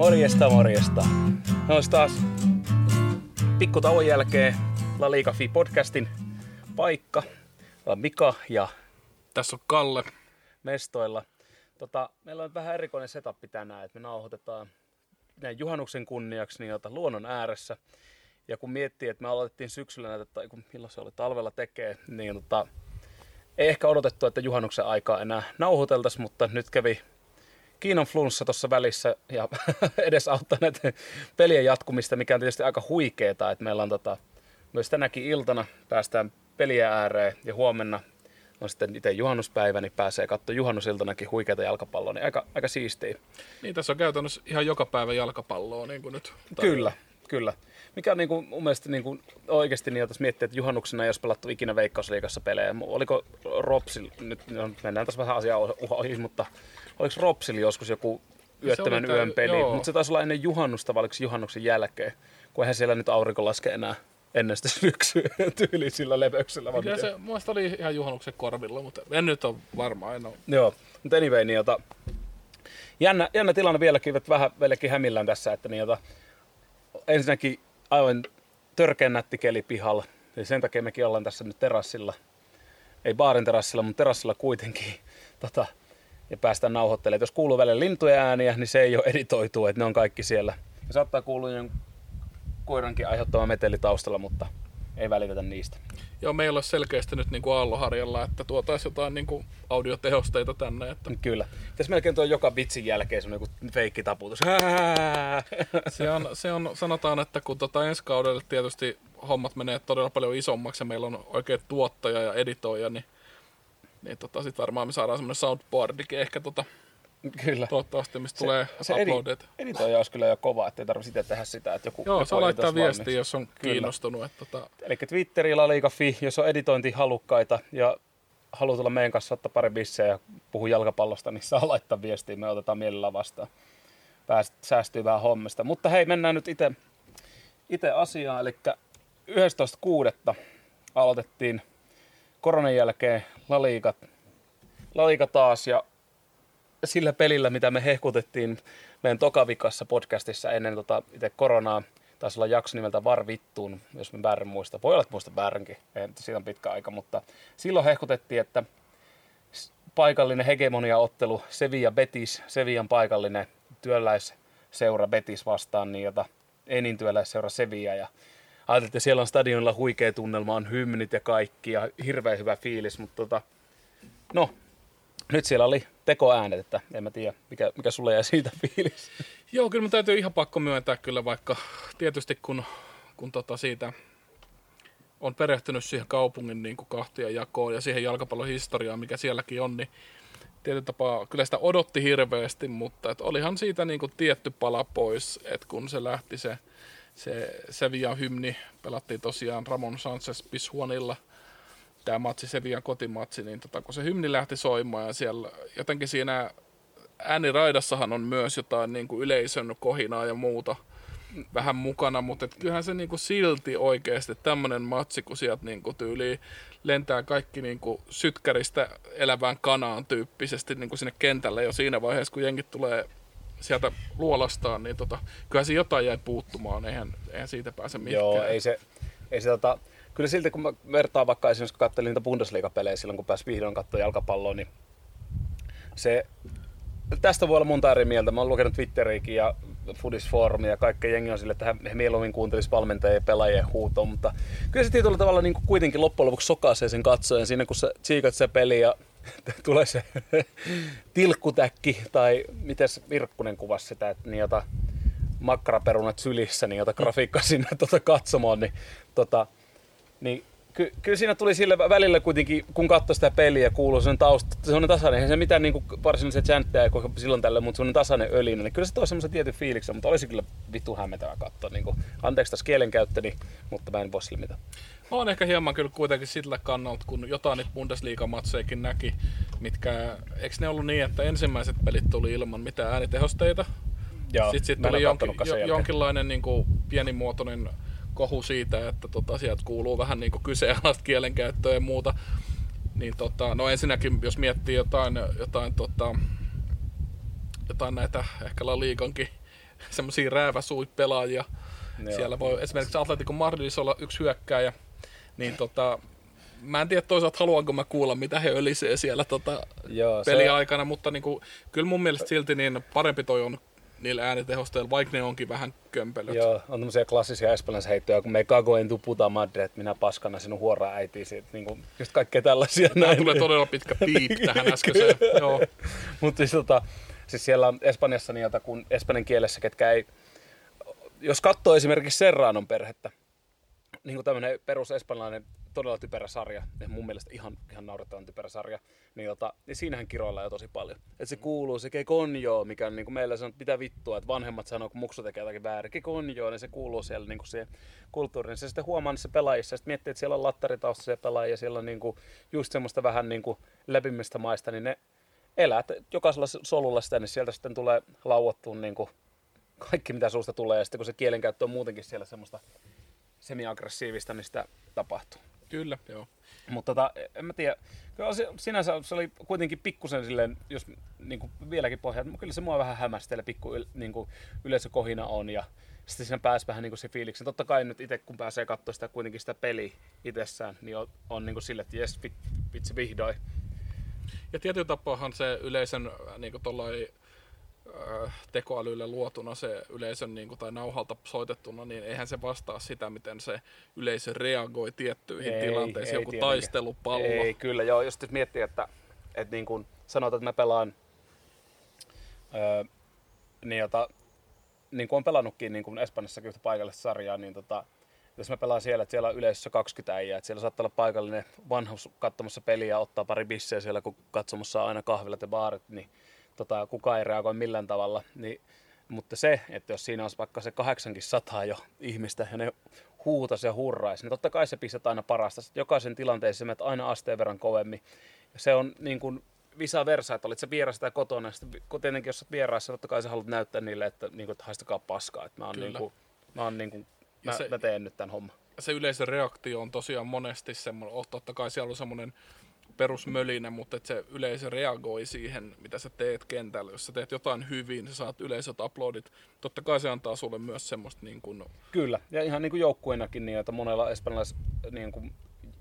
Morjesta, morjesta. No taas pikku tauon jälkeen La Liga Fi podcastin paikka. On Mika ja Tässä on Kalle. mestoilla. Tota, meillä on vähän erikoinen setup tänään, että me nauhoitetaan näin juhannuksen kunniaksi niin jota luonnon ääressä. Ja kun miettii, että me aloitettiin syksyllä näitä, tai kun milloin se oli talvella tekee, niin tota, ei ehkä odotettu, että juhannuksen aikaa enää nauhoiteltaisiin, mutta nyt kävi Kiinan flunssa tuossa välissä ja edes auttaa näitä pelien jatkumista, mikä on tietysti aika huikeeta, että meillä on tota, myös tänäkin iltana päästään peliä ääreen ja huomenna on sitten itse juhannuspäivä, niin pääsee katsoa juhannusiltanakin huikeita jalkapalloa, niin aika, aika siistiä. Niin tässä on käytännössä ihan joka päivä jalkapalloa niin kuin nyt. Kyllä, kyllä. Mikä on niin kuin, mun mielestä niin kuin, oikeasti niin, jos miettii, että juhannuksena ei olisi pelattu ikinä Veikkausliigassa pelejä. Oliko Ropsil, nyt no, mennään tässä vähän asiaa ohi, mutta oliko Ropsil joskus joku yöttömän yön peli? joo. Mutta se taisi olla ennen juhannusta, vai oliko se juhannuksen jälkeen? Kun eihän siellä nyt aurinko laske enää ennen sitä syksyä tyyliin sillä lepeyksellä. vai Kyllä se mun oli ihan juhannuksen korvilla, mutta en nyt ole varma. En ole. Joo, mutta anyway, niin jota, jännä, jännä tilanne vieläkin, että vähän vieläkin hämillään tässä, että niin jota, ensinnäkin aivan törkeän nätti keli pihalla. Eli sen takia mekin ollaan tässä nyt terassilla. Ei baarin terassilla, mutta terassilla kuitenkin. Tota, ja päästään nauhoittelemaan. Et Jos kuuluu välillä lintujen ääniä, niin se ei ole editoitu, että ne on kaikki siellä. Ja saattaa kuulua jonkun koirankin aiheuttama meteli taustalla, mutta ei välitetä niistä. Joo, meillä olisi selkeästi nyt niin kuin Aalloharjalla, että tuotaisiin jotain niin kuin audiotehosteita tänne. Että Kyllä. Tässä melkein tuo joka vitsin jälkeen semmoinen joku feikkitaputus. se, on, se on, sanotaan, että kun tota ensi kaudelle tietysti hommat menee todella paljon isommaksi ja meillä on oikein tuottaja ja editoija, niin, niin tota, sit varmaan me saadaan semmoinen soundboardikin ehkä tota, Kyllä. toivottavasti, mistä tulee se edi, uploadeita. editoija olisi kyllä jo kova, ettei tarvitse itse tehdä sitä, että joku, Joo, joku saa laittaa editoisi viestiä, jos on Kyllä. kiinnostunut. Että tota, Eli Twitterillä Liiga.fi, jos on editointihalukkaita ja haluaa tulla meidän kanssa ottaa pari bissejä ja puhua jalkapallosta, niin saa laittaa viestiä, me otetaan mielellään vastaan. Pääst, säästyy vähän hommista. Mutta hei, mennään nyt itse itse asiaan, eli 11.6. aloitettiin koronan jälkeen La Liga, La Liga taas ja sillä pelillä, mitä me hehkutettiin meidän tokavikassa podcastissa ennen tota itse koronaa, taisi olla jakso nimeltä Var Vittuun, jos mä väärin muista. Voi olla, että muista väärinkin, siitä on pitkä aika, mutta silloin hehkutettiin, että paikallinen hegemonia-ottelu Sevilla Betis, Sevillan paikallinen työläisseura Betis vastaan, niin jota ei niin työläisseura Sevilla. Ja ajattelin, että siellä on stadionilla huikea tunnelma, on hymnit ja kaikki ja hirveän hyvä fiilis, mutta tota, no, nyt siellä oli tekoäänet, että en mä tiedä, mikä, mikä sulle jäi siitä fiilis. Joo, kyllä mun täytyy ihan pakko myöntää kyllä, vaikka tietysti kun, kun tota siitä on perehtynyt siihen kaupungin niin kuin kahtia jakoon ja siihen jalkapallon historiaan, mikä sielläkin on, niin tietyllä tapaa kyllä sitä odotti hirveästi, mutta et olihan siitä niin kuin tietty pala pois, että kun se lähti se, se Sevillan hymni, pelattiin tosiaan Ramon Sanchez Pizjuanilla, tämä matsi, Sevillan kotimatsi, niin tota, kun se hymni lähti soimaan ja siellä jotenkin siinä ääniraidassahan on myös jotain niin kuin yleisön kohinaa ja muuta vähän mukana, mutta et kyllähän se niin kuin silti oikeasti tämmöinen matsi, kun sieltä niin kuin tyyliin lentää kaikki niin kuin sytkäristä elävään kanaan tyyppisesti niin kuin sinne kentälle jo siinä vaiheessa, kun jengit tulee sieltä luolastaan, niin tota, kyllähän se jotain jäi puuttumaan, eihän, eihän siitä pääse mihinkään. Joo, ei se, ei se tota, kyllä silti kun mä vertaan vaikka esimerkiksi kun katselin niitä Bundesliga-pelejä silloin, kun pääsi vihdoin katsoa jalkapalloa, niin se, tästä voi olla monta eri mieltä. Mä oon lukenut Twitteriäkin ja Foodisformia ja kaikkea jengi on sille, että he mieluummin kuuntelisi valmentajien ja pelaajien huutoa, mutta kyllä se tietyllä tavalla niin kuitenkin loppujen lopuksi sokaisee sen katsojan siinä, kun sä tsiikat se peli ja tulee se tilkkutäkki tai miten Virkkunen kuvasi sitä, että jota makkaraperunat sylissä, niin jota grafiikka sinne tota katsomaan, niin, tota, niin ky, kyllä siinä tuli sille välillä kuitenkin, kun katsoi sitä peliä ja kuuluu sen tausta, se on tasainen, eihän se mitään niin varsinaisia chantteja koko silloin tällä, mutta semmoinen tasainen ölinä, niin kyllä se toi semmoisen tietyn fiiliksen, mutta olisi kyllä vittu hämmentävää katsoa. Niin kuin, anteeksi tässä kielenkäyttöni, mutta mä en voi sille mitään. On ehkä hieman kyllä kuitenkin sillä kannalta, kun jotain niitä Bundesliga-matsejakin näki, mitkä, eikö ne ollut niin, että ensimmäiset pelit tuli ilman mitään äänitehosteita? Joo, Sitten sit mä tuli jonkin, jonkinlainen niin kuin, pienimuotoinen kohu siitä, että tota, sieltä kuuluu vähän niin kuin kyseenalaista kielenkäyttöä ja muuta. Niin tota, no ensinnäkin, jos miettii jotain, jotain, tota, jotain näitä ehkä La Liigankin semmoisia rääväsuit-pelaajia. Joo. Siellä voi esimerkiksi Atletico Madridissa olla yksi hyökkääjä, niin tota, mä en tiedä toisaalta haluanko mä kuulla, mitä he ölisee siellä tota, Joo, se- peliaikana, mutta niinku, kyllä mun mielestä silti niin parempi toi on niillä äänitehosteilla, vaikka ne onkin vähän kömpelöt. Joo, on tämmöisiä klassisia espanjansheittoja, kun me cago en tu puta madre, että minä paskana sinun huoraa äitiin siitä, niin kuin, just kaikkea tällaisia Tää näin. tulee todella pitkä piip tähän äskeiseen. Joo. Mutta siis, tota, siis siellä on Espanjassa niitä, kun espanjan kielessä, ketkä ei... Jos katsoo esimerkiksi Serranon perhettä, niin kuin tämmöinen perus espanjalainen todella typerä sarja, ja mun mielestä ihan, ihan naurettavan typerä sarja, niin, tota, niin siinähän kiroillaan jo tosi paljon. Että se kuuluu, se ke konjo, mikä on niin kuin meillä sanoo, että mitä vittua, että vanhemmat sanoo, kun muksu tekee jotakin väärin, ke konjo, niin se kuuluu siellä niin kuin siihen kulttuuriin. Se sitten huomaa niissä pelaajissa, sitten miettii, että siellä on lattaritaustaisia pelaajia, siellä on niin kuin just semmoista vähän niin kuin läpimmistä maista, niin ne elää jokaisella solulla sitä, niin sieltä sitten tulee lauottua niin kuin kaikki, mitä suusta tulee, ja sitten kun se kielenkäyttö on muutenkin siellä semmoista semi-aggressiivista, niin sitä tapahtuu. Kyllä, joo. Mutta tota, en mä tiedä, kyllä se, sinänsä se oli kuitenkin pikkusen silleen, jos niin kuin vieläkin pohjaa, mutta kyllä se mua vähän hämmästelee, pikku yl, niin kuin yleisökohina on ja sitten siinä pääsi vähän niin kuin se fiiliksi. Totta kai nyt itse kun pääsee katsoa sitä kuitenkin sitä peliä itsessään, niin on, on niin kuin sille, että jes, vit- vitsi vihdoin. Ja tietyllä tapaahan se yleisön äh, niin kuin tollai, äh, tekoälyllä luotuna se yleisön niin kuin, tai nauhalta soitettuna, niin eihän se vastaa sitä, miten se yleisö reagoi tiettyihin Ei, tilanteisiin. ei Joku tietenkään. taistelupallo. Ei, kyllä joo. Jos nyt miettii, että, että niin kuin sanotaan, että mä pelaan, öö, niin, jota, niin kuin on pelannutkin niin kuin Espanjassakin yhtä paikallista sarjaa, niin tota, jos mä pelaan siellä, että siellä on yleisössä 20 äijää, että siellä saattaa olla paikallinen vanhus katsomassa peliä ja ottaa pari bissejä siellä, kun katsomassa on aina kahvilat ja baarit, niin tota, kukaan ei reagoi millään tavalla. Niin, mutta se, että jos siinä olisi vaikka se 800 jo ihmistä ja ne huutas ja hurraisi, niin totta kai se pistät aina parasta. Sitten jokaisen tilanteessa menet aina asteen verran kovemmin. Ja se on niin kuin visa versa, että olit se vieras tai kotona. Ja sitten kun tietenkin jos olet vieraassa, totta kai sä haluat näyttää niille, että, niin kuin, että haistakaa paskaa. Että mä, oon Kyllä. niin kuin, mä, oon niin kuin, mä, se- mä teen nyt tämän homman. se yleisön reaktio on tosiaan monesti semmoinen, oh, totta kai siellä on semmoinen perusmölinä, mutta että se yleisö reagoi siihen, mitä sä teet kentällä. Jos sä teet jotain hyvin, sä saat yleisöt uploadit. Totta kai se antaa sulle myös semmoista niin kuin, Kyllä, ja ihan niin kuin joukkueenakin, niin että monella espanjalais niin kuin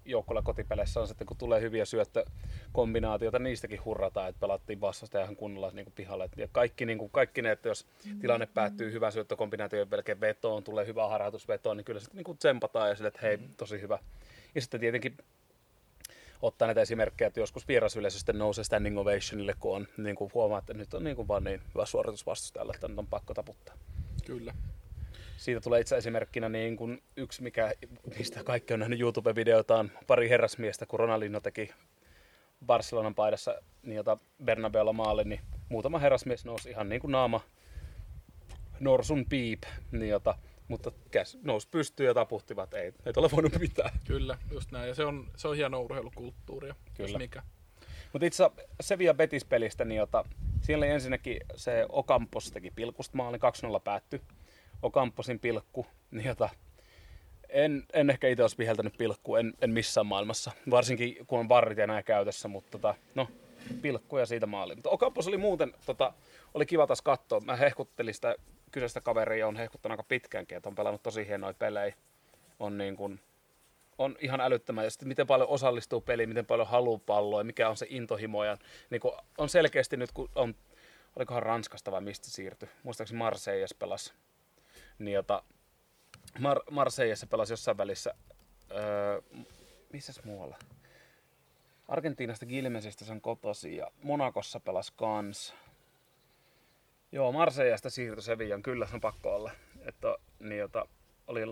joukkueella kotipeleissä on sitten, kun tulee hyviä syöttökombinaatioita, niistäkin hurrataan, että pelattiin vastasta ihan kunnolla niin kuin pihalle. Ja kaikki, niin kuin, kaikki ne, että jos tilanne päättyy hyvä syöttökombinaatio melkein vetoon, tulee hyvä harjoitusvetoon, niin kyllä sitten niin kuin tsempataan ja sille, että hei, tosi hyvä. Ja sitten tietenkin ottaa näitä esimerkkejä, että joskus vierasyleisö sitten nousee standing ovationille, kun on niin kuin huomaa, että nyt on niin kuin vaan niin hyvä suoritus vastustajalla, että nyt on pakko taputtaa kyllä. siitä tulee itse esimerkkinä niin kuin yksi, mikä, mistä kaikki on nähnyt YouTube-videoita, on pari herrasmiestä, kun Ronaldinho teki Barcelonan paidassa niin jota Bernabeulla maalle, niin muutama herrasmies nousi ihan niin kuin naama norsun piip, niin jota, mutta käs nousi pystyyn ja taputtivat, ei, ei ole voinut mitään. Kyllä, just näin. Ja se on, se on hieno urheilukulttuuria, jos Kyllä. mikä. Mutta itse asiassa Sevilla Betis-pelistä, niin jota, siellä oli ensinnäkin se Ocampos teki pilkusta maali, 2-0 päättyi. Ocamposin pilkku, niin jota, en, en ehkä itse olisi viheltänyt pilkku, en, en missään maailmassa. Varsinkin kun on varrit ja näin käytössä, mutta tota, no, pilkku ja siitä maali. Mutta Ocampos oli muuten, tota, oli kiva taas katsoa. Mä hehkuttelin sitä kyseistä kaveria, on hehkuttanut aika pitkäänkin, että on pelannut tosi hienoja pelejä. On niin kuin, on ihan älyttömän. Ja sitten miten paljon osallistuu peliin, miten paljon haluaa palloa ja mikä on se intohimo. Ja niin kuin on selkeästi nyt, kun on, olikohan Ranskasta vai mistä siirtyi, muistaakseni Marseilles pelasi. Niin jota, Mar- Marseillessa pelasi jossain välissä, öö, missäs muualla? Argentiinasta Gilmesistä sen kotosi ja Monakossa pelasi kans. Joo, Marseillasta siirtyi Sevillan, kyllä se on pakko olla. Että, niin jota, oli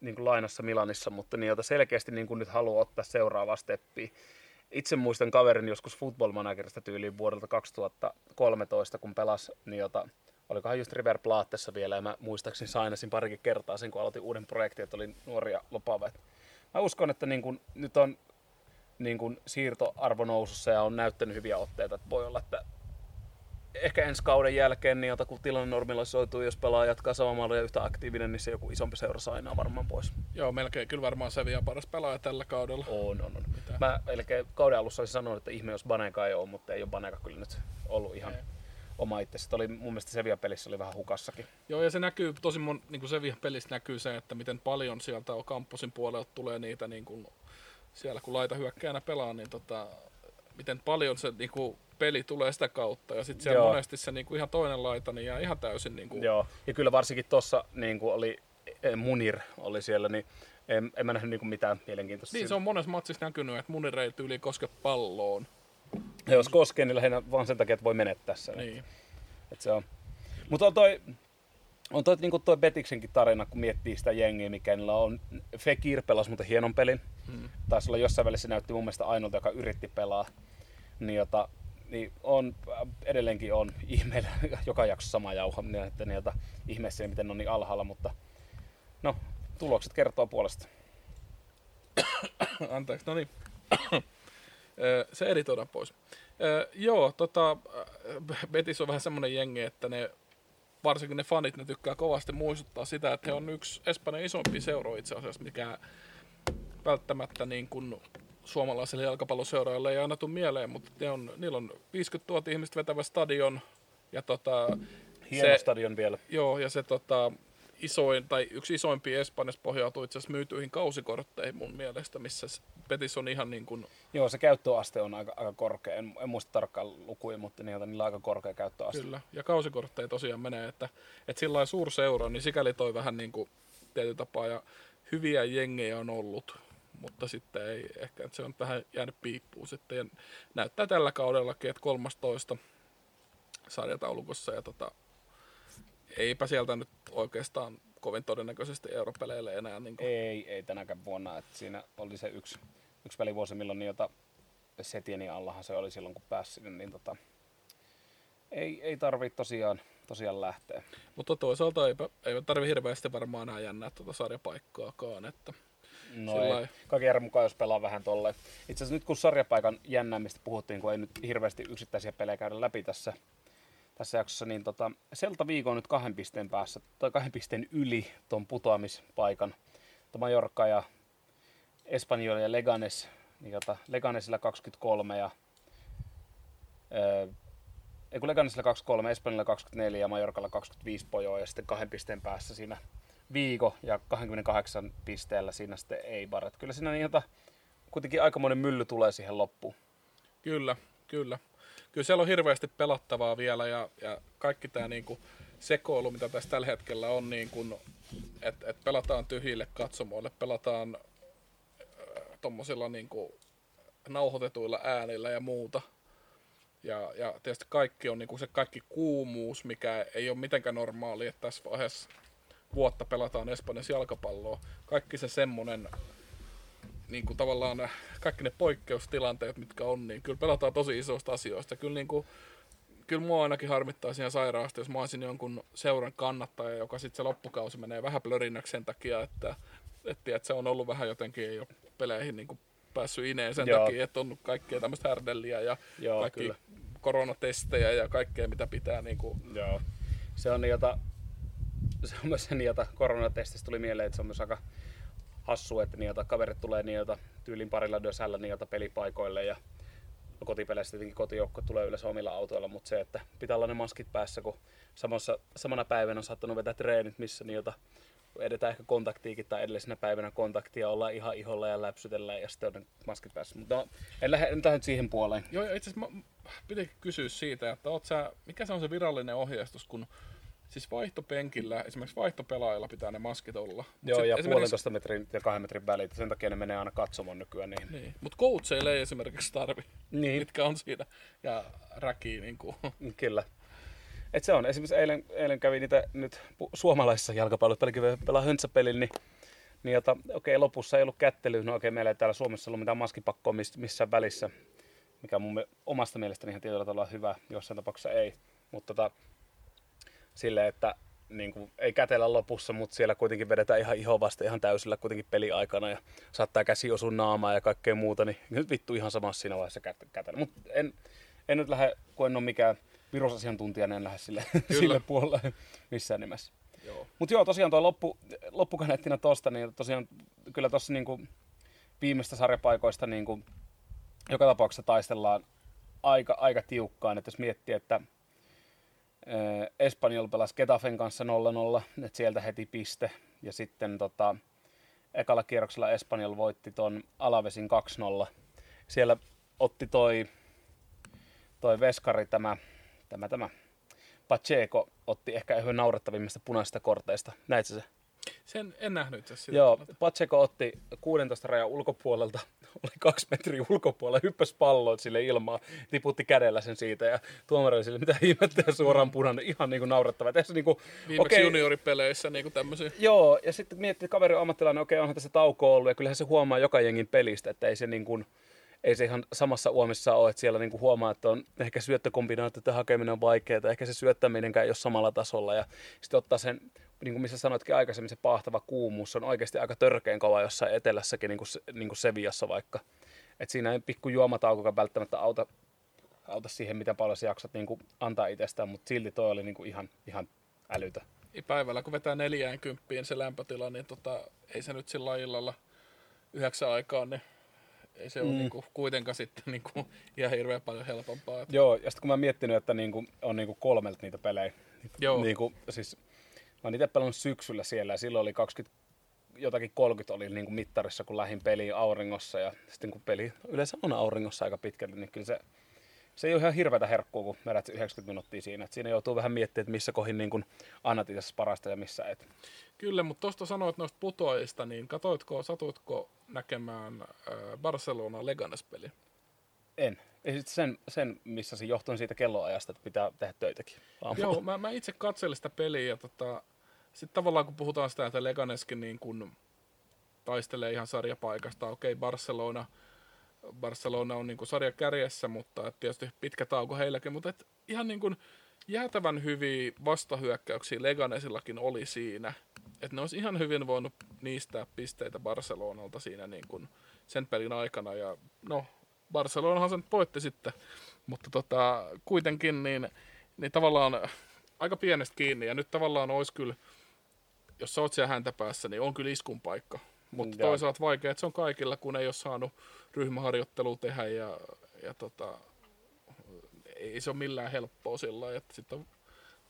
niin kuin lainassa Milanissa, mutta niin, jota selkeästi niin kuin nyt haluaa ottaa seuraavaa steppiä. Itse muistan kaverin joskus Football Managerista tyyliin vuodelta 2013, kun pelasi, niin jota, olikohan just River Plaatessa vielä, ja mä muistaakseni sainasin parikin kertaa sen, kun aloitin uuden projektin, että oli nuoria lopaava. Mä uskon, että niin kuin, nyt on niin kuin siirtoarvo nousussa ja on näyttänyt hyviä otteita, että voi olla, että ehkä ensi kauden jälkeen, niin jota kun tilanne normalisoituu, jos pelaa jatkaa samalla ja yhtä aktiivinen, niin se joku isompi seura sainaa varmaan pois. Joo, melkein kyllä varmaan Sevilla paras pelaaja tällä kaudella. On, on, on. Mitä? Mä melkein kauden alussa olisin sanonut, että ihme jos Baneka ei ole, mutta ei ole Baneka kyllä nyt ollut ihan Ei. oma itse. Sitten oli mun mielestä Sevilla-pelissä oli vähän hukassakin. Joo, ja se näkyy tosi mon, niin kuin Sevilla pelissä näkyy se, että miten paljon sieltä on kampusin puolelta tulee niitä niin kuin, siellä kun laita hyökkäänä pelaa, niin tota, miten paljon se niin kuin, peli tulee sitä kautta. Ja sitten siellä Joo. monesti se niin kuin, ihan toinen laita niin jää ihan täysin niin kuin, Joo, ja kyllä varsinkin tuossa niin oli eh, Munir oli siellä, niin en, en mä nähnyt niin kuin mitään mielenkiintoista. Niin, se on monessa matsissa näkynyt, että munir ei tyyli koske palloon. Ja jos koskee, niin lähinnä vaan sen takia, että voi menettää sen. Niin. Et se on. Mutta on toi, on toi, niin toi Betiksenkin tarina, kun miettii sitä jengiä, mikä niillä on. Fekir pelasi muuten hienon pelin. Hmm. Taisi olla jossain välissä näytti mun mielestä ainoalta, joka yritti pelaa. Niin, jota, niin on, edelleenkin on ihmeellä joka jakso sama jauha, että niitä ihmeessä miten ne on niin alhaalla, mutta no, tulokset kertoo puolesta. Anteeksi, no niin. Se editoidaan pois. Joo, tota, äh, Betis on vähän semmoinen jengi, että ne, varsinkin ne fanit, ne tykkää kovasti muistuttaa sitä, että he on yksi Espanjan isompia seuroja itse asiassa, mikä välttämättä niin kuin suomalaiselle jalkapalloseuraajalle ei aina tule mieleen, mutta ne on, niillä on 50 000 ihmistä vetävä stadion, ja tota, Hieno Se- stadion vielä. Joo, ja se tota, isoin, tai yksi isoimpia Espanjassa pohjautuu itse asiassa myytyihin kausikortteihin mun mielestä, missä Betis on ihan niin kuin, Joo, se käyttöaste on aika, aika korkea. En, en muista tarkkaan lukuja, mutta niillä, on aika korkea käyttöaste. kyllä, ja kausikortteja tosiaan menee, että, että sillä lailla suurseura, niin sikäli toi vähän niin kuin tietyllä tapaa, ja hyviä jengejä on ollut, mutta sitten ei, ehkä että se on vähän jäänyt piippuun sitten, ja näyttää tällä kaudellakin, että 13 sarjataulukossa, ja tota, eipä sieltä nyt oikeastaan kovin todennäköisesti europeleille enää niin kuin, Ei, ei tänäkään vuonna. Että siinä oli se yksi, yksi välivuosi, milloin niitä Setieni allahan se oli silloin, kun pääsi sinne, niin tota, ei, ei tarvitse tosiaan, tosiaan lähteä. Mutta toisaalta eipä, eipä tarvi hirveästi varmaan enää jännää tuota sarjapaikkaakaan. Että No Sillä ei. Kaiken järjen mukaan, jos pelaa vähän tolleen. Itse asiassa nyt kun sarjapaikan jännäämistä puhuttiin, kun ei nyt hirveästi yksittäisiä pelejä käydä läpi tässä, tässä jaksossa, niin tota, Selta Viikon on nyt kahden pisteen päässä, tai kahden pisteen yli tuon putoamispaikan. Tuo Mallorca ja Espanyol ja Leganes, niin tota, Leganesilla 23 ja öö, ei kun Leganesilla 23, Espanjalla 24 ja Mallorcalla 25 pojoa ja sitten kahden pisteen päässä siinä Viiko ja 28 pisteellä siinä sitten ei barat. Kyllä siinä niin jota, kuitenkin aikamoinen mylly tulee siihen loppuun. kyllä, kyllä. Kyllä siellä on hirveästi pelattavaa vielä ja, ja kaikki tämä niinku sekoilu, mitä tässä tällä hetkellä on, niinku, että et pelataan tyhjille katsomoille, pelataan äh, tuommoisilla niinku, nauhoitetuilla äänillä ja muuta. Ja, ja tietysti kaikki on niinku se kaikki kuumuus, mikä ei ole mitenkään normaali, että tässä vaiheessa vuotta pelataan Espanjassa jalkapalloa. Kaikki se semmonen, niin kuin tavallaan kaikki ne poikkeustilanteet, mitkä on, niin kyllä pelataan tosi isoista asioista. Kyllä, niin kuin, kyllä mua ainakin harmittaa siinä sairaasti, jos mä olisin jonkun seuran kannattaja, joka sitten se loppukausi menee vähän plörinnäksi sen takia, että, että, että se on ollut vähän jotenkin, ole peleihin niin kuin päässyt ineen sen Joo. takia, että on kaikkea tämmöistä härdelliä ja Joo, kaikki kyllä. koronatestejä ja kaikkea, mitä pitää niin kuin, Joo. Se on jota, se on myös se niitä koronatestistä tuli mieleen, että se on myös aika hassu, että niitä kaverit tulee niitä tyylin parilla dösällä niitä pelipaikoille ja kotipeleissä tietenkin kotijoukko tulee yleensä omilla autoilla, mutta se, että pitää olla ne maskit päässä, kun samassa, samana päivänä on saattanut vetää treenit, missä niitä edetään ehkä kontaktiikin tai edellisenä päivänä kontaktia, ollaan ihan iholla ja läpsytellään ja sitten on maskit päässä. Mutta no, en lähde en lähde siihen puoleen. Joo, itse asiassa pitikin kysyä siitä, että sä, mikä se on se virallinen ohjeistus, kun siis vaihtopenkillä, esimerkiksi vaihtopelaajilla pitää ne maskit olla. Mut Joo, ja esimerkiksi- puolentoista metrin ja kahden metrin välit. Sen takia ne menee aina katsomaan nykyään niihin. Niin, mutta coacheille ei esimerkiksi tarvi, Niin. mitkä on siinä, ja räkii niin kuin, Kyllä. Et se on. Esimerkiksi eilen, eilen kävi niitä nyt suomalaisissa jalkapalloissa, pelkäkin pelaa höntsäpelin, niin, niin jota, okei, lopussa ei ollut kättelyä. No okei, meillä ei täällä Suomessa ollut mitään maskipakkoa miss- missään välissä, mikä on mun omasta mielestäni ihan tietyllä tavalla hyvä, jossain tapauksessa ei. Mutta tota, silleen, että niin kuin, ei kätellä lopussa, mutta siellä kuitenkin vedetään ihan iho vasta ihan täysillä kuitenkin peliaikana ja saattaa käsi osua naamaa ja kaikkea muuta, niin nyt vittu ihan samassa siinä vaiheessa kät- kätellä. Mutta en, en nyt lähde, kun en ole mikään virusasiantuntija, niin en lähde sille, sille puolelle missään nimessä. Mutta joo, tosiaan tuo loppu, loppukaneettina tosta, niin tosiaan kyllä tuossa niinku viimeistä sarjapaikoista niinku joka tapauksessa taistellaan aika, aika tiukkaan, että jos miettii, että Espanjol pelasi Getafen kanssa 0-0, että sieltä heti piste. Ja sitten tota, ekalla kierroksella Espanjol voitti ton Alavesin 2-0. Siellä otti toi, toi veskari tämä, tämä, tämä Pacheco otti ehkä yhden naurettavimmista punaisista korteista. Näitkö se? Sen en nähnyt itse asiassa. Joo, Pacheco otti 16 rajan ulkopuolelta, oli kaksi metriä ulkopuolella, hyppäsi palloon sille ilmaa, tiputti kädellä sen siitä ja tuomari oli sille, mitä ihmettä ja suoraan punainen, ihan niin kuin naurettava. Tässä niin kuin, Viimeksi okay, junioripeleissä niin kuin tämmöisiä. Joo, ja sitten miettii, että kaveri on ammattilainen, okei, okay, onhan tässä tauko ollut, ja kyllähän se huomaa joka jengin pelistä, että ei se niin kuin, ei se ihan samassa uomissa ole, että siellä niinku huomaa, että on ehkä syöttökombinaatioiden hakeminen on vaikeaa, ehkä se syöttäminenkään ei ole samalla tasolla ja sitten ottaa sen, niin kuin missä sanoitkin aikaisemmin, se pahtava kuumuus on oikeasti aika törkeän kova jossain etelässäkin, niin kuin, niin kuin Seviassa vaikka. Et siinä ei pikku juomataukokaan välttämättä auta, auta siihen, miten paljon sä jaksat niin kuin antaa itsestään, mutta silti toi oli niin kuin ihan, ihan älytä. Päivällä kun vetää neljään kymppiin se lämpötila, niin tota, ei se nyt sillä illalla yhdeksän aikaan, niin ei se mm. ole niinku kuitenkaan sitten niinku ihan hirveän paljon helpompaa. Että... Joo, ja sitten kun mä oon miettinyt, että niinku, on niinku kolmelta niitä pelejä, Joo. Niinku, siis, mä oon itse pelannut syksyllä siellä ja silloin oli 20, jotakin 30 oli niinku mittarissa, kun lähdin peliin auringossa ja sitten kun peli yleensä on auringossa aika pitkälle, niin kyllä se se ei ole ihan hirveätä herkkua, kun vedät 90 minuuttia siinä. Et siinä joutuu vähän miettimään, että missä kohin niin annat itse parasta ja missä et. Kyllä, mutta tuosta sanoit noista putoajista, niin katoitko, satuitko näkemään äh, Barcelona Leganes-peli? En. Ja sen, sen, missä se johtui siitä kelloajasta, että pitää tehdä töitäkin. Aamulla. Joo, mä, mä itse katselin sitä peliä ja tota, sitten tavallaan kun puhutaan sitä, että Leganeskin niin kun taistelee ihan sarjapaikasta, okei okay, Barcelona – Barcelona on niin sarja kärjessä, mutta tietysti pitkä tauko heilläkin, mutta et ihan niin kuin jäätävän hyviä vastahyökkäyksiä Leganesillakin oli siinä. Että ne olisi ihan hyvin voinut niistää pisteitä Barcelonalta siinä niin kuin sen pelin aikana. Ja no, Barcelonahan sen voitti sitten, mutta tota, kuitenkin niin, niin tavallaan aika pienestä kiinni. Ja nyt tavallaan olisi kyllä, jos sä oot siellä häntä päässä, niin on kyllä iskun paikka mutta ja. toisaalta vaikea, että se on kaikilla, kun ei ole saanut ryhmäharjoittelua tehdä ja, ja tota, ei se ole millään helppoa sillä että sitten on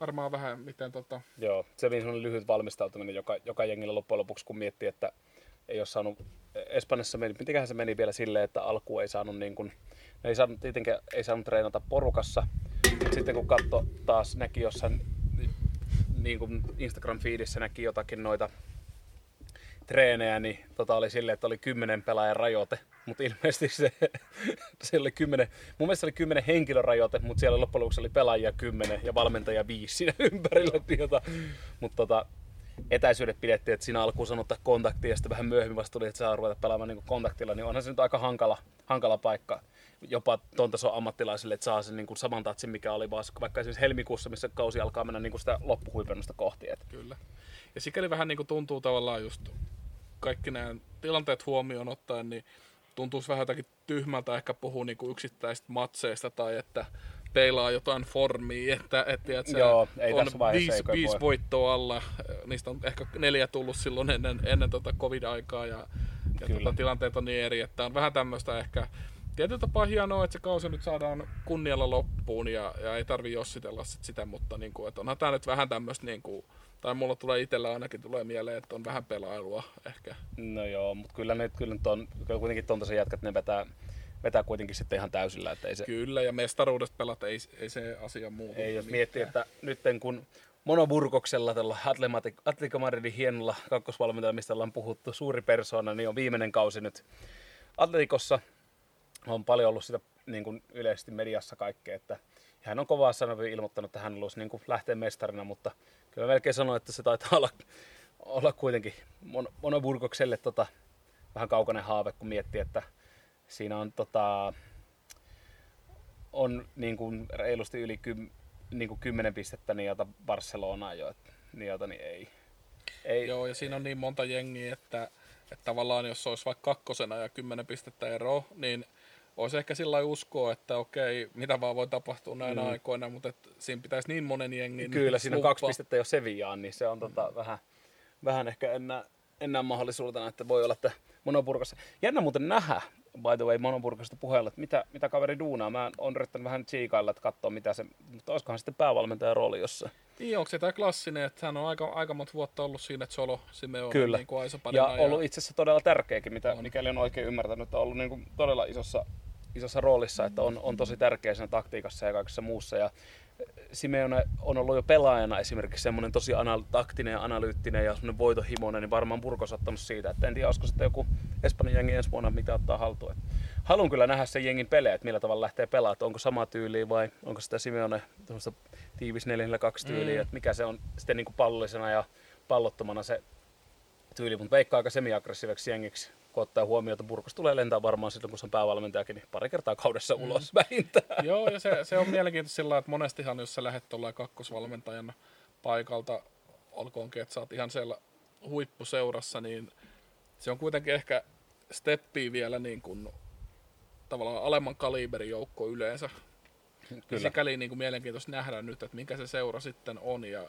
varmaan vähän miten tota... Joo, se on lyhyt valmistautuminen joka, joka jengillä loppujen lopuksi, kun miettii, että ei ole saanut, Espanjassa meni, mitenköhän se meni vielä silleen, että alku ei saanut niin kuin, ei saanut, tietenkään ei saanut treenata porukassa. Sitten kun katso taas näki jossain niin kuin Instagram-feedissä näki jotakin noita treenejä, niin tota oli silleen, että oli kymmenen pelaajan rajoite. Mutta ilmeisesti se, se oli kymmenen, mun mielestä oli kymmenen henkilörajoite, mutta siellä loppujen lopuksi oli pelaajia kymmenen ja valmentajia viisi siinä ympärillä. Mutta tota, etäisyydet pidettiin, että siinä alkuun sanottaa kontaktia ja sitten vähän myöhemmin vasta tuli, että saa ruveta pelaamaan niin kontaktilla, niin onhan se nyt aika hankala, hankala paikka jopa tuon tason ammattilaisille, että saa sen niin kuin saman tatsin, mikä oli vaikka esimerkiksi helmikuussa, missä kausi alkaa mennä niin kuin sitä loppuhuipennusta kohti. Että. Kyllä. Ja sikäli vähän niin kuin tuntuu tavallaan just kaikki nämä tilanteet huomioon ottaen, niin tuntuisi vähän jotakin tyhmältä ehkä puhua niin kuin yksittäisistä matseista tai että peilaa jotain formia, että, että, että Joo, ei on tässä viisi, viisi voittoa alla, niistä on ehkä neljä tullut silloin ennen, ennen tota covid-aikaa ja, ja tota, tilanteet on niin eri, että on vähän tämmöistä ehkä tietyllä tapaa hienoa, että se kausi nyt saadaan kunnialla loppuun ja, ja ei tarvi jossitella sit sitä, mutta niin kuin, että onhan tämä nyt vähän tämmöistä niin kuin, tai mulla tulee itsellä ainakin tulee mieleen, että on vähän pelailua ehkä. No joo, mutta kyllä ne kyllä nyt on, kyllä kuitenkin tuon jätkät, ne vetää, vetää kuitenkin sitten ihan täysillä. Että ei se... Kyllä, ja mestaruudesta pelata ei, ei se asia muutu. Ei, jos miettii, että nyt kun monoburkoksella tällä Atletico Madridin hienolla kakkosvalmentajalla, mistä ollaan puhuttu, suuri persona, niin on viimeinen kausi nyt Atletikossa. On paljon ollut sitä niin kuin yleisesti mediassa kaikkea, että hän on kovaa sanoa ilmoittanut, että hän haluaisi niin lähteä mestarina, mutta kyllä melkein sanoin, että se taitaa olla, olla kuitenkin mon, Monoburgokselle tota, vähän kaukainen haave, kun miettii, että siinä on, tota, on niin kuin reilusti yli kym, niin kuin 10 pistettä niiltä Barcelonaa jo, että niiltä niin ei. ei. Joo, ja siinä on niin monta jengiä, että, että tavallaan jos olisi vaikka kakkosena ja 10 pistettä ero, niin – olisi ehkä sillä uskoa, että okei, mitä vaan voi tapahtua näinä mm. aikoina, mutta että siinä pitäisi niin monen jengin Kyllä, siinä on kaksi pistettä jo Sevillaan, niin se on tota, mm. vähän, vähän ehkä enää, enää mahdollisuutena, että voi olla, että monopurkassa. Jännä muuten nähdä, by the way, Monoburgista puheella, että mitä, mitä kaveri duunaa. Mä oon yrittänyt vähän tsiikailla, että katsoa mitä se, mutta olisikohan sitten päävalmentajan rooli jossain. Niin, onko se tämä klassinen, että hän on aika, aika monta vuotta ollut siinä, että Solo Simeone Kyllä. niin kuin Ja ollut itse asiassa todella tärkeäkin, mitä On. mikäli on oikein ymmärtänyt, että on ollut niin kuin todella isossa, isossa roolissa, että on, on tosi tärkeä siinä taktiikassa ja kaikessa muussa. Ja Simeone on ollut jo pelaajana esimerkiksi semmoinen tosi anal- taktinen ja analyyttinen ja semmoinen voitohimoinen, niin varmaan Burgos ottanut siitä, että en tiedä, olisiko sitten joku Espanjan jengi ensi vuonna, mitä ottaa haltuun. Et haluan kyllä nähdä sen jengin pelejä, että millä tavalla lähtee pelaamaan, onko sama tyyli vai onko sitä Simeone tuollaista tiivis 4 2 tyyliä, Mm. että mikä se on sitten niin kuin pallollisena ja pallottomana se tyyli, mutta veikkaa aika semi-aggressiiveksi jengiksi, kun ottaa huomioon, että Burgos tulee lentää varmaan silloin, kun se on päävalmentajakin, niin pari kertaa kaudessa mm. ulos vähintään. Joo, ja se, se on mielenkiintoista sillä että monestihan jos sä lähdet tuolla kakkosvalmentajana paikalta, olkoonkin, että sä oot ihan siellä huippuseurassa, niin se on kuitenkin ehkä steppi vielä niin kuin tavallaan alemman kaliberin joukko yleensä. Kyllä. Kyllä. Sikäli niin kuin mielenkiintoista nähdä nyt, että mikä se seura sitten on ja,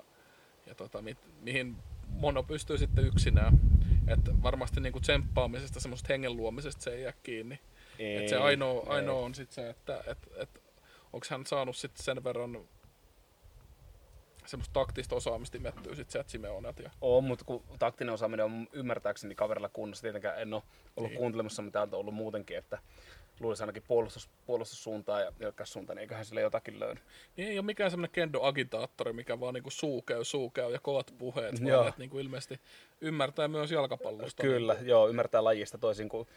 ja tota, mit, mihin mono pystyy sitten yksinään. Et varmasti niin kuin tsemppaamisesta, semmoista hengen luomisesta se ei jää kiinni. Et se ainoa, ei. ainoa on sitten se, että et, et, onko hän saanut sitten sen verran semmoista taktista osaamista imettyä sitten sieltä Simeonet. Ja, On, mutta kun taktinen osaaminen on ymmärtääkseni kaverilla kunnossa, tietenkään en ole ollut Niin. kuuntelemassa mitä on ollut muutenkin, että luulisi ainakin puolustus, puolustussuuntaan ja hyökkäyssuuntaan, niin eiköhän sille jotakin löydy. niin ei ole mikään semmoinen kendo-agitaattori, mikä vaan niinku suu käy, suu käy ja kovat puheet, Joo. vaan että niinku ilmeisesti ymmärtää myös jalkapallosta. Kyllä, joo, ymmärtää lajista toisin kuin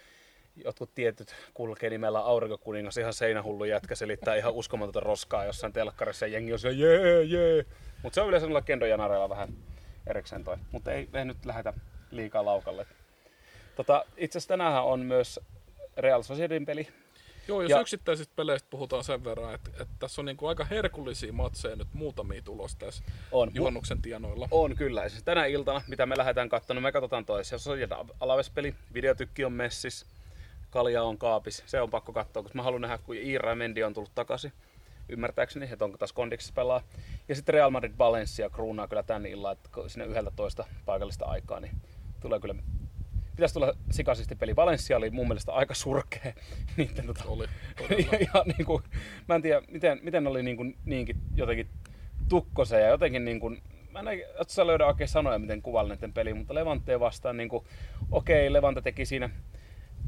jotkut tietyt kulkee nimellä Aurinkokuningas, ihan seinähullu jätkä selittää ihan uskomatonta roskaa jossain telkkarissa ja jengi on siellä jee, jee. Mutta se on yleensä noilla kendojanareilla vähän erikseen toi. Mutta ei, ei nyt lähetä liikaa laukalle. Tota, itse asiassa tänään on myös Real Sociedadin peli. Joo, jos Ja- yksittäisistä peleistä puhutaan sen verran, että, että tässä on niinku aika herkullisia matseja nyt muutamia tulossa tässä On. juhannuksen tienoilla. On kyllä. Siis tänä iltana, mitä me lähdetään katsomaan, me katsotaan toisia. Se on Alaves-peli, videotykki on messis, kalja on kaapis. Se on pakko katsoa, koska mä haluan nähdä, kun Iira ja Mendy on tullut takaisin. Ymmärtääkseni, että onko taas kondiksessa pelaa. Ja sitten Real Madrid Valencia kruunaa kyllä tän illan, että sinne 11 paikallista aikaa, niin tulee kyllä Pitäisi tulla sikaisesti peli. Valencia oli mun mielestä aika surkea. Niiden, tota, Oli, ja, ja niin kuin, mä en tiedä, miten, miten oli niin kuin, niinkin jotenkin tukkosia ja jotenkin niin kuin, mä en sä löydä oikein sanoja, miten kuvailla näiden peliä, mutta Levantteen vastaan, niin kuin, okei, Levante teki siinä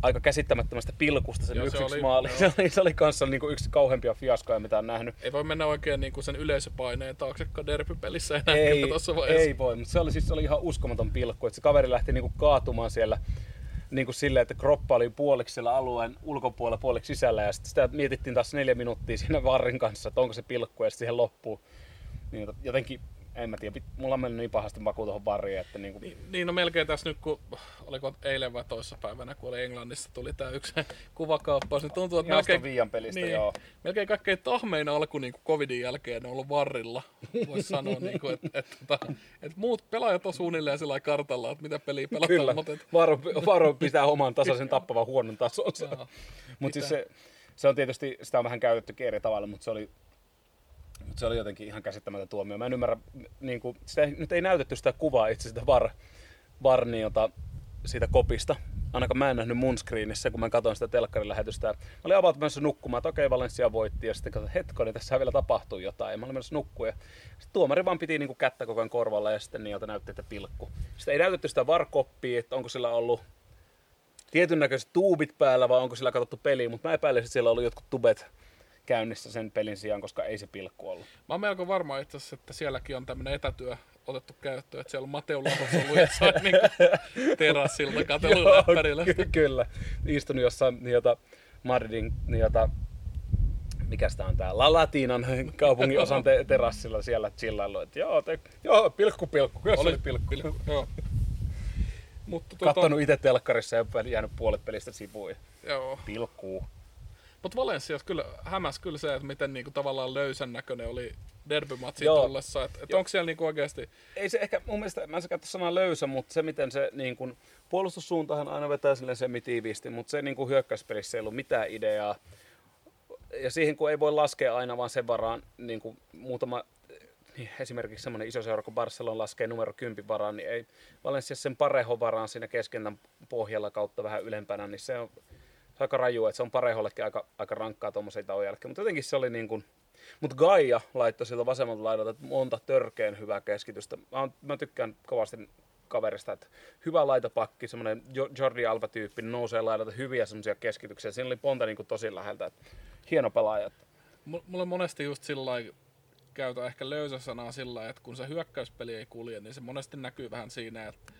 aika käsittämättömästä pilkusta sen Joo, yksi se yksi oli- maali. Se oli, se oli kanssa niin kuin yksi kauheimpia fiaskoja, mitä on nähnyt. Ei voi mennä oikein niinku sen yleisöpaineen taaksekaan derbypelissä enää Ei, tuossa vaiheessa. ei voi, mutta se oli, siis, se oli ihan uskomaton pilkku, että se kaveri lähti niinku kaatumaan siellä niin kuin silleen, että kroppa oli puoliksi siellä alueen ulkopuolella, puoliksi sisällä ja sitten sitä mietittiin taas neljä minuuttia siinä varrin kanssa, että onko se pilkku ja sitten siihen loppuu. Niin jotenkin, en mä tiedä, mulla on mennyt niin pahasti maku tuohon variin, että niin kuin, Niin, niin, no melkein tässä nyt, kun oliko eilen vai toissa päivänä, kun oli Englannissa, tuli tämä yksi kuvakaappaus, niin tuntuu, että melkein, Villan pelistä, joo. melkein kaikkein tahmein alku niin kuin covidin jälkeen ne on ollut varrilla, voisi sanoa, niin kuin, että, että, että, että, muut pelaajat on suunnilleen sillä kartalla, että mitä peliä pelataan, Kyllä, mutta että, varo, varo pitää oman tasaisen tappavan huonon tasonsa. Mutta siis se, se on tietysti, sitä on vähän käytetty eri tavalla, mutta se oli, mutta se oli jotenkin ihan käsittämätön tuomio. Mä en ymmärrä, niin kuin, sitä ei, nyt ei näytetty sitä kuvaa itse sitä var, varniota siitä kopista. Ainakaan mä en nähnyt mun screenissä, kun mä katsoin sitä telkkarin lähetystä. Mä olin avautumassa nukkumaan, että okei, Valencia voitti. Ja sitten katsoin, että hetkonen, tässä vielä tapahtuu jotain. Ja mä olin menossa nukkua. Sitten tuomari vaan piti niinku kättä koko ajan korvalla ja sitten niiltä näytti, että pilkku. Sitten ei näytetty sitä varkoppia, että onko sillä ollut tietyn näköiset tuubit päällä vai onko sillä katsottu peliä, mutta mä epäilen, että siellä oli jotkut tubet käynnissä sen pelin sijaan, koska ei se pilkku ollut. mä oon melko varma itse asiassa, että sielläkin on tämmöinen etätyö otettu käyttöön, että siellä on Mateu Lahos ollut jossain niin terassilta läppärillä. ky- kyllä. Istunut jossain niitä Madridin niitä mikä sitä on tää, La Latinan kaupungin osan te- terassilla siellä chillailu, että joo, te, joo, pilkku pilkku, kyllä se oli, pilkku. pilkku. Joo. Mutta tuota, Kattonut itse telkkarissa ja jäänyt puolet pelistä sivuun. joo. Pilkkuu. Mutta Valenssiassa kyllä hämäs kyllä se, että miten niinku tavallaan löysän näköinen oli derbymatsi tullessa. Että et onko siellä niinku oikeasti... ei se ehkä, mun mielestä, mä en saa käyttää sanaa löysä, mutta se miten se niin kun, puolustussuuntahan aina vetää silleen semitiiviisti, mutta se niin kun hyökkäyspelissä ei ollut mitään ideaa. Ja siihen kun ei voi laskea aina vaan sen varaan, niin muutama, niin esimerkiksi semmoinen iso seura kuin Barcelona laskee numero 10 varaan, niin ei Valencia sen parehon varaan siinä keskentän pohjalla kautta vähän ylempänä, niin se on, se on aika raju, että se on parehollekin aika, aika rankkaa tuommoisen tauon jälkeen. Mutta jotenkin se oli niin kuin, mutta Gaia laittoi siltä vasemmalta laidalta monta törkeen hyvää keskitystä. Mä, on, mä tykkään kovasti kaverista, että hyvä laitapakki, semmoinen Jordi Alba-tyyppi, nousee laidalta hyviä semmoisia keskityksiä. Siinä oli Ponta niin kuin tosi läheltä, että hieno pelaaja. Mulle monesti just sillä käytä ehkä löysä sanaa sillä että kun se hyökkäyspeli ei kulje, niin se monesti näkyy vähän siinä, että,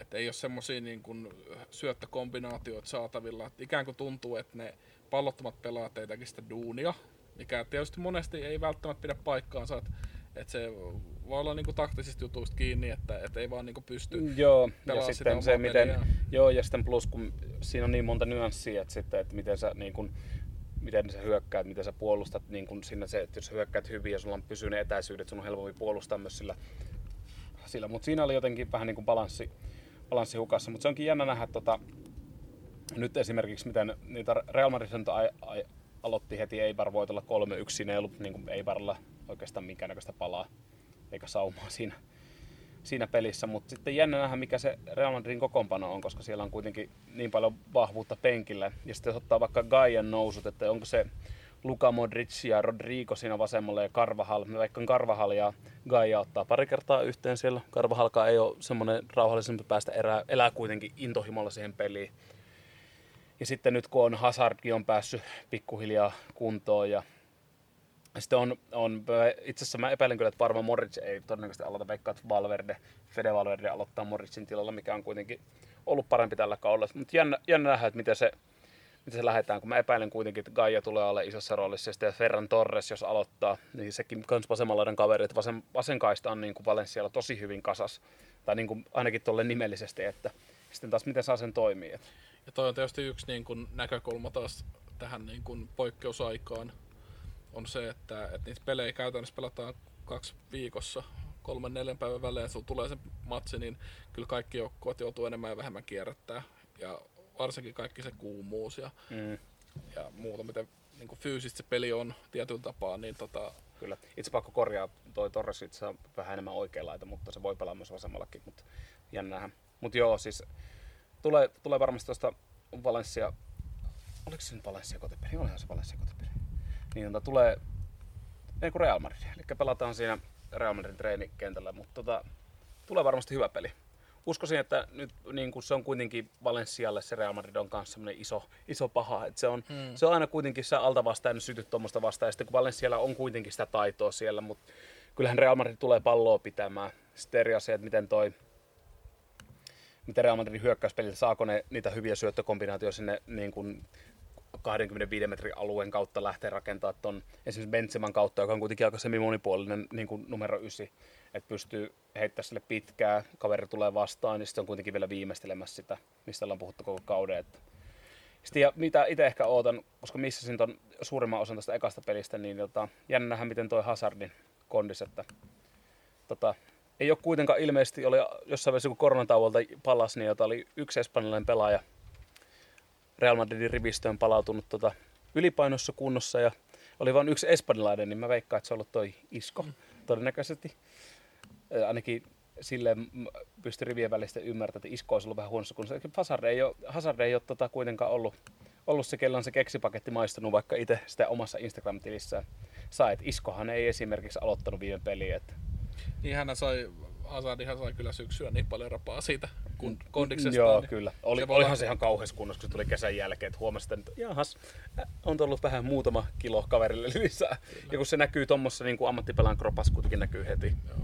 että ei ole semmoisia niin kuin syöttökombinaatioita saatavilla. Että ikään kuin tuntuu, että ne pallottomat pelaat ei sitä duunia, mikä tietysti monesti ei välttämättä pidä paikkaansa. Että, että se voi olla niinku taktisista jutuista kiinni, että, että ei vaan niinku pysty Joo, ja sitten se miten, joo, ja sitten plus kun siinä on niin monta nyanssia, että, sitten, että miten sä niin kun, miten sä hyökkäät, miten sä puolustat niin kun siinä se, että jos sä hyökkäät hyvin ja sulla on pysynyt etäisyydet, sun on helpompi puolustaa myös sillä, sillä. mutta siinä oli jotenkin vähän niin kuin balanssi, balanssi hukassa, mutta se onkin jännä nähdä tota, nyt esimerkiksi miten niitä Real Madrid aloitti heti Eibar voitolla 3-1, siinä ei ollut niin kuin Eibarilla oikeastaan minkäännäköistä palaa eikä saumaa siinä, siinä pelissä, mutta sitten jännä nähdä, mikä se Real Madridin kokoonpano on, koska siellä on kuitenkin niin paljon vahvuutta penkillä. Ja sitten jos ottaa vaikka Gaian nousut, että onko se Luka Modric ja Rodrigo siinä vasemmalla ja Carvajal. Me vaikka Carvajal ja Gaia ottaa pari kertaa yhteen siellä. Carvajalkaan ei ole semmoinen rauhallisempi päästä erää, elää kuitenkin intohimolla siihen peliin. Ja sitten nyt kun on Hazardkin on päässyt pikkuhiljaa kuntoon ja sitten on, on itse asiassa mä epäilen kyllä, että varmaan Moritz ei todennäköisesti aloita, veikkaa, että Valverde, Fede Valverde aloittaa Moritzin tilalla, mikä on kuitenkin ollut parempi tällä kaudella. Mutta jännä, jännä nähdä, että miten se, miten se lähdetään, kun mä epäilen kuitenkin, että Gaia tulee alle isossa roolissa, ja Ferran Torres, jos aloittaa, niin sekin kans vasemmanlaidan kaveri, että vasen, vasen kaista on niin kuin Valencialla tosi hyvin kasas, tai niin kuin ainakin tuolle nimellisesti, että sitten taas miten saa sen toimia. Ja toi on tietysti yksi niin kuin näkökulma taas tähän niin kuin poikkeusaikaan, on se, että, että niitä pelejä käytännössä pelataan kaksi viikossa, kolmen neljän päivän välein, sun tulee se matsi, niin kyllä kaikki joukkueet joutuu enemmän ja vähemmän kierrättää. Ja varsinkin kaikki se kuumuus ja, mm. ja muuta, miten niin kuin fyysisesti se peli on tietyllä tapaa, niin tota... Kyllä. Itse pakko korjaa, toi Torres itse on vähän enemmän oikeanlaita, mutta se voi pelaa myös vasemmallakin, mutta jännähän. Mutta joo, siis tulee, tulee varmasti tuosta Valencia, oliko se nyt Valencia kotipeli? Olihan se Valencia kotipeli niin tota, tulee ei kuin Real Madrid. Eli pelataan siinä Real Madridin treenikentällä, mutta tota, tulee varmasti hyvä peli. Uskoisin, että nyt niin kuin se on kuitenkin Valencialle se Real Madrid on kanssa semmoinen iso, iso paha. Että se, on, hmm. se on aina kuitenkin se alta vastaan, sytyt tuommoista vastaan. Ja sitten kun Valencialla on kuitenkin sitä taitoa siellä, mutta kyllähän Real Madrid tulee palloa pitämään. Sitten eri asia, että miten toi miten Real Madridin hyökkäyspelillä saako ne niitä hyviä syöttökombinaatioita sinne niin kuin 25 metrin alueen kautta lähteä rakentamaan tuon esimerkiksi Benzeman kautta, joka on kuitenkin aika semi-monipuolinen niin kuin numero 9, että pystyy heittämään sille pitkää, kaveri tulee vastaan, niin sitten on kuitenkin vielä viimeistelemässä sitä, mistä ollaan puhuttu koko kauden. Että sitten ja mitä itse ehkä ootan, koska missasin ton suurimman osan tästä ekasta pelistä, niin tota, jännähän miten toi Hazardin kondis, että tota, ei ole kuitenkaan ilmeisesti, oli jossain vaiheessa kun koronatauolta palasi, niin jota oli yksi espanjalainen pelaaja, Real Madridin rivistöön palautunut tota, ylipainossa kunnossa ja oli vain yksi espanjalainen, niin mä veikkaan, että se on ollut toi Isko mm. todennäköisesti. Ainakin sille pystyi rivien välistä ymmärtämään, että Isko olisi ollut vähän huonossa kunnossa. Hazard ei ole, Hazard ei ole tota kuitenkaan ollut, ollut se, kellä on se keksipaketti maistunut, vaikka itse sitä omassa Instagram-tilissään sai. Et Iskohan ei esimerkiksi aloittanut viime peliä. Että... Niin hän sai Hazardihan sai kyllä syksyä niin paljon rapaa siitä kondiksesta. Joo, niin kyllä. Oli, se olihan se ihan kauheassa kunnossa, kun se tuli kesän jälkeen, että huomasi, että jahas, on tullut vähän muutama kilo kaverille lisää. Kyllä. Ja kun se näkyy tuommoissa niin ammattipelan kropas, kuitenkin näkyy heti. Joo.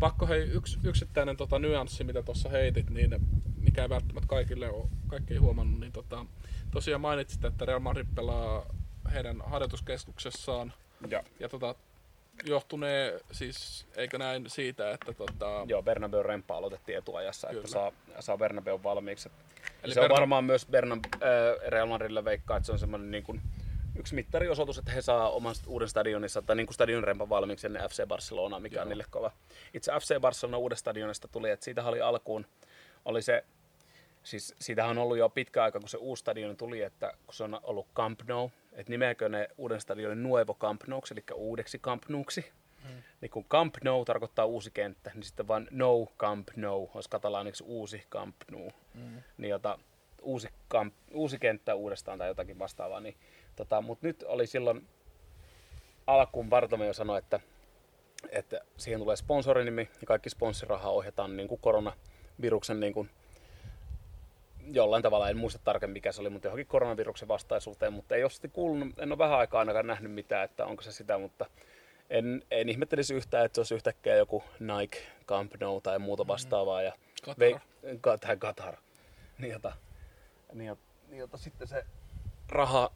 Pakko hei, yksi yksittäinen tota, nyanssi, mitä tuossa heitit, niin mikä ei välttämättä kaikille ole, kaikki ei huomannut, niin tota, tosiaan mainitsit, että Real Madrid pelaa heidän harjoituskeskuksessaan. Ja, ja tota, johtunee siis, eikö näin siitä, että tota... Joo, Bernabeu remppa aloitettiin etuajassa, Kyllä. että saa, saa Bernabeu valmiiksi. Eli se Bern... on varmaan myös Bernab... äh, Real Madridille veikkaa, että se on semmoinen niin kuin, yksi mittariosoitus, että he saa oman uuden stadionissa tai niin kuin stadion rempan valmiiksi ennen FC Barcelona, mikä Joo. on niille kova. Itse FC Barcelona uudesta stadionista tuli, että siitä oli alkuun, oli se Siis siitähän on ollut jo pitkä aika, kun se uusi stadion tuli, että kun se on ollut Camp Nou, että nimeäkö ne uuden stadionin Nuevo Camp Nouksi, eli uudeksi Camp Nouksi. Hmm. Niin kun Camp Nou tarkoittaa uusi kenttä, niin sitten vaan No Camp Nou olisi katalaaniksi uusi Camp Nou. Hmm. Niin jota, uusi, kamp, uusi kenttä uudestaan tai jotakin vastaavaa. Niin, tota, Mutta nyt oli silloin alkuun Bartomeu sanoi, että, että siihen tulee sponsorinimi ja kaikki sponsorirahaa ohjataan niin kuin koronaviruksen niin kuin jollain tavalla, en muista tarkemmin mikä se oli, mutta johonkin koronaviruksen vastaisuuteen, mutta ei ole sitten kuulunut, en ole vähän aikaa ainakaan nähnyt mitään, että onko se sitä, mutta en, en ihmettelisi yhtään, että se olisi yhtäkkiä joku Nike, Camp Nou tai muuta vastaavaa. Ja Qatar. vei, ka, tai Qatar. Niin, jota, niin, jota, niin, jota sitten se raha,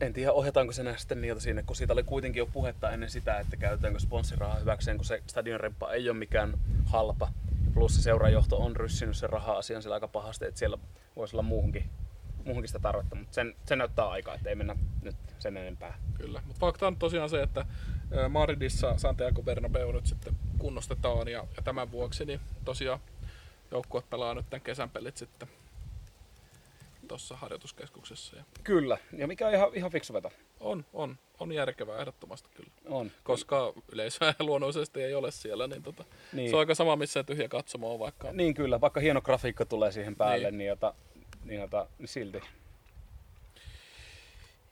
en tiedä ohjataanko se sitten niiltä sinne, kun siitä oli kuitenkin jo puhetta ennen sitä, että käytetäänkö sponssirahaa hyväkseen, kun se stadionremppa ei ole mikään halpa. Plus se seurajohto on ryssinyt sen raha-asian sillä aika pahasti, että siellä voisi olla muuhunkin, muuhunkin sitä tarvetta, mutta sen, sen näyttää aikaa, että ei mennä nyt sen enempää. Kyllä, mutta fakta on tosiaan se, että Madridissa Santiago Bernabeu nyt sitten kunnostetaan ja, ja tämän vuoksi niin tosiaan joukkue pelaa nyt tämän kesän pelit sitten tuossa harjoituskeskuksessa. Ja Kyllä, ja mikä on ihan, ihan fiksu veto. on, on, on järkevää ehdottomasti kyllä. On. Koska yleisöä luonnollisesti ei ole siellä, niin, tota, Niin. se on aika sama, missä tyhjä katsomo on vaikka. Niin kyllä, vaikka hieno grafiikka tulee siihen päälle, niin, Niin. niin, jota, niin, jota, niin silti.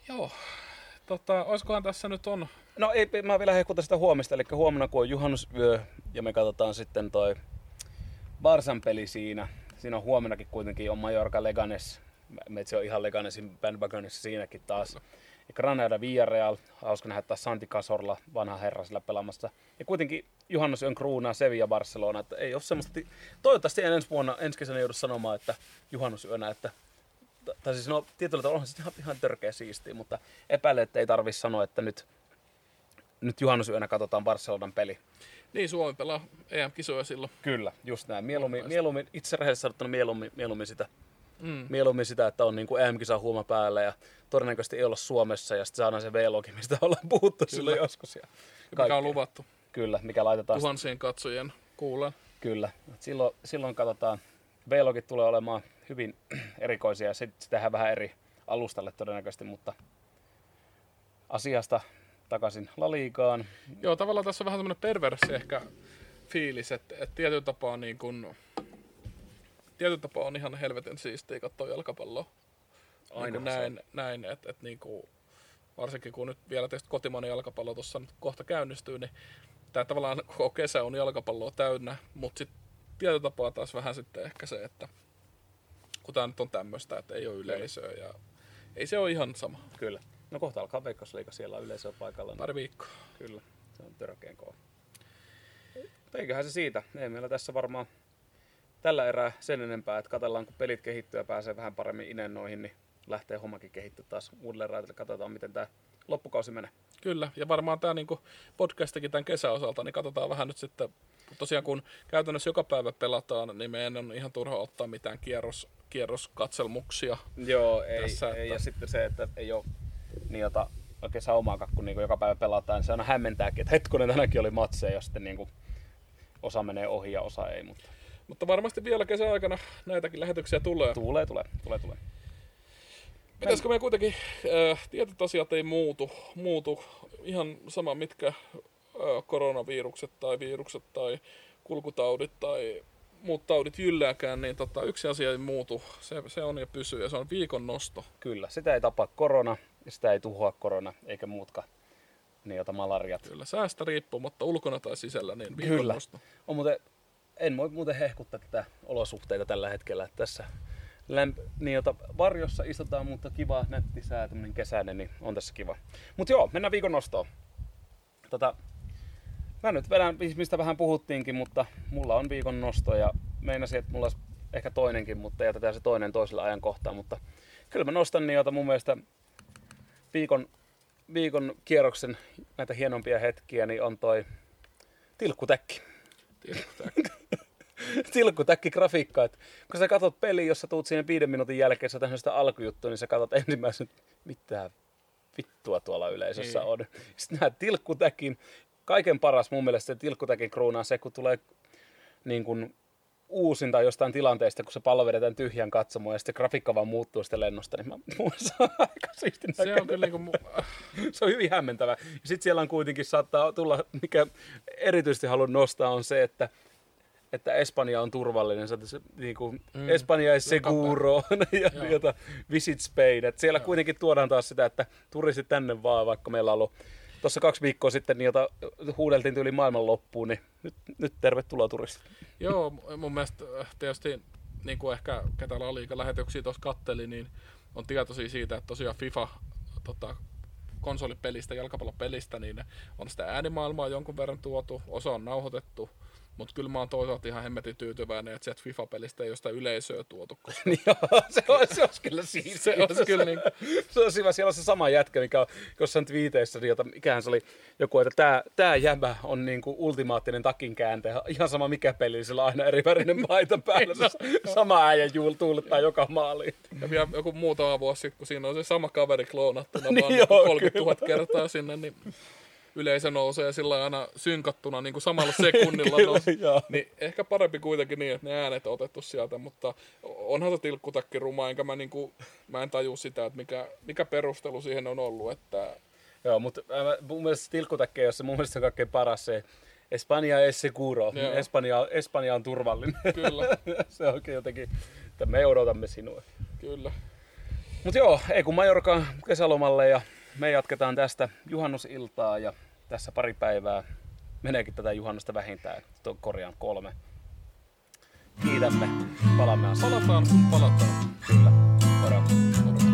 Joo, tota, olisikohan tässä nyt on, No ei, mä vielä hehkutan sitä huomista, eli huomenna kun on juhannusyö ja me katsotaan sitten toi Barsan peli siinä. Siinä on huomennakin kuitenkin on Mallorca Leganes. Meitsi on ihan Leganesin bandwagonissa siinäkin taas. Ja Granada Villarreal, hauska nähdä taas Santi Casorla, vanha herra sillä pelaamassa. Ja kuitenkin juhannusyön kruunaa Sevilla Barcelona, että ei ole semmoista... ti- Toivottavasti en ensi vuonna, ensi kesänä joudu sanomaan, että juhannusyönä, että tai siis no tietyllä tavalla onhan se ihan, ihan törkeä siistiä, mutta epäilen, että ei tarvi sanoa, että nyt, nyt juhannusyönä katsotaan Barcelonan peli. niin Suomi pelaa EM-kisoja silloin. Kyllä, just näin. Mieluummin, mieluummin itse rehellisesti sanottuna mieluummin, mieluummin, sitä, Mm. mieluummin sitä, että on niin kuin EM-kisa huuma päällä ja todennäköisesti ei olla Suomessa ja sitten saadaan se V-logi, mistä ollaan puhuttu Kyllä. silloin joskus. Ja Mikä on luvattu Kyllä, mikä laitetaan tuhansien katsojien kuulen. Kyllä. Silloin, silloin katsotaan, V-logit tulee olemaan hyvin erikoisia ja sit, tehdään vähän eri alustalle todennäköisesti, mutta asiasta takaisin Laliigaan. Joo, tavallaan tässä on vähän tämmöinen perversi ehkä fiilis, että, että tietyllä tapaa niin kun, tietyllä tapaa on ihan helvetin siistiä katsoa jalkapalloa. Niin Aina kuin näin, näin että, että niin kuin, varsinkin kun nyt vielä tietysti kotimainen jalkapallo tuossa nyt kohta käynnistyy, niin tämä tavallaan koko kesä on jalkapalloa täynnä, mutta sitten tietyllä tapaa taas vähän sitten ehkä se, että kun tämä nyt on tämmöistä, että ei ole yleisöä ja ei se ole ihan sama. Kyllä. No kohta alkaa Veikkausliiga, siellä on yleisö paikalla. Niin Pari viikkoa. Kyllä, se on törkeän kova. Eiköhän se siitä. Ei meillä tässä varmaan tällä erää sen enempää, että katsellaan kun pelit kehittyy ja pääsee vähän paremmin inennoihin, niin lähtee hommakin kehittyä taas uudelleen raiteille. Katsotaan, miten tämä loppukausi menee. Kyllä, ja varmaan tämä niinku podcastikin tämän kesän osalta, niin katsotaan vähän nyt sitten, tosiaan kun käytännössä joka päivä pelataan, niin meidän on ihan turha ottaa mitään kierros, kierroskatselmuksia. Joo, ei, Tässä, ei että- ja sitten se, että ei ole niin jota, oikein saumaakaan, kun niin joka päivä pelataan, niin se aina hämmentääkin, että hetkonen tänäkin oli matseja, ja sitten niin kuin, osa menee ohi ja osa ei, mutta Mutta varmasti vielä kesän aikana näitäkin lähetyksiä tulee. tulee, tulee, tulee, tulee. Pitäisikö me kuitenkin, äh, tietyt asiat ei muutu, muutu ihan sama mitkä äh, koronavirukset tai virukset tai kulkutaudit tai muut taudit jyllääkään, niin tota, yksi asia ei muutu, se, se on ja pysyy ja se on viikon nosto. Kyllä, sitä ei tapa korona, ja sitä ei tuhoa korona, eikä muutkaan niin jota malariat. Kyllä, säästä riippumatta ulkona tai sisällä, niin viikon Kyllä. nosto. On muuten, en voi muuten hehkuttaa tätä olosuhteita tällä hetkellä. Tässä lämp- niin jota varjossa istutaan, mutta kiva, nätti sää, tämmönen kesäinen, niin on tässä kiva. Mutta joo, mennään viikon nostoon. Tota, mä nyt vedän, mistä vähän puhuttiinkin, mutta mulla on viikon nosto ja meinasin, että mulla olisi ehkä toinenkin, mutta jätetään se toinen toisella ajankohtaa. Mutta kyllä mä nostan jota mun mielestä viikon, viikon kierroksen näitä hienompia hetkiä, niin on toi tilkkutäkki Tiedätkö, tilkkutäkki grafiikka, että kun sä katsot peli, jos sä tuut siihen viiden minuutin jälkeen, sä sitä alkujuttua, niin sä katsot ensimmäisen, mitä vittua tuolla yleisössä Niin. on. Sitten näet tilkkutäkin, kaiken paras mun mielestä se tilkkutäkin kruunaa se, kun tulee niin kuin uusinta jostain tilanteesta, kun se pallo vedetään tyhjän katsomaan ja sitten grafiikka vaan muuttuu sitten lennosta, niin mä, se on aika siisti se on kyllä niin kuin, se on hyvin hämmentävä. Ja sitten siellä on kuitenkin saattaa tulla, mikä erityisesti haluan nostaa, on se, että että Espanja on turvallinen, se, se niin kuin, Mm. Espanja es seguro ja Joo. jota, Visit Spain. Et siellä kuitenkin tuodaan taas sitä, että turistit tänne vaan, vaikka meillä on ollut tuossa kaksi viikkoa sitten, niin jota huudeltiin tyyli maailman loppuun, niin nyt, nyt tervetuloa turistit. Joo, mun mielestä äh, tietysti niin kuin ehkä ketä liiga lähetyksiä tuossa katteli, niin on tietoisia siitä, että tosiaan FIFA tota, konsolipelistä, jalkapallopelistä, niin on sitä äänimaailmaa jonkun verran tuotu, osa on nauhoitettu, mutta kyllä mä oon toisaalta ihan hemmetin tyytyväinen, että sieltä FIFA-pelistä ei ole sitä yleisöä tuotu, koska niin joo, se olisi, se olisi kyllä siinä. se olisi kyllä niin se on hyvä, siellä on se sama jätkä, mikä on jossain twiiteissä, niin jota, mikähän se oli joku, että tämä, tämä jäbä on niin kuin ultimaattinen takinkääntäjä. Ihan sama mikä peli, sillä on aina eri värinen paita päällä. Se sama äijä juul tuulettaa joka maaliin. Ja vielä joku muutama vuosi sitten, kun siinä on se sama kaveri kloonattuna Niin vaan joo, 30 000 kertaa sinne, niin yleisö nousee sillä aina synkattuna niin kuin samalla sekunnilla Kyllä. Niin ehkä parempi kuitenkin niin, että ne äänet on otettu sieltä, mutta onhan se tilkkutakki ruma, enkä mä, niin kuin, mä en taju sitä, että mikä, mikä perustelu siihen on ollut, että Joo, mutta äh, mun mielestä ole se mun mielestä kaikkein paras se Espanja es seguro. Joo. Espanja, Espanja on turvallinen. kyllä, se on jotenkin, että me odotamme sinua. kyllä. Mutta joo, ei kun Majorka kesälomalle ja me jatketaan tästä juhannusiltaa ja tässä pari päivää meneekin tätä juhannusta vähintään, tuon korjaan kolme. Kiitämme, palaamme asiaan. Palataan palataan. Kyllä, moro. Moro.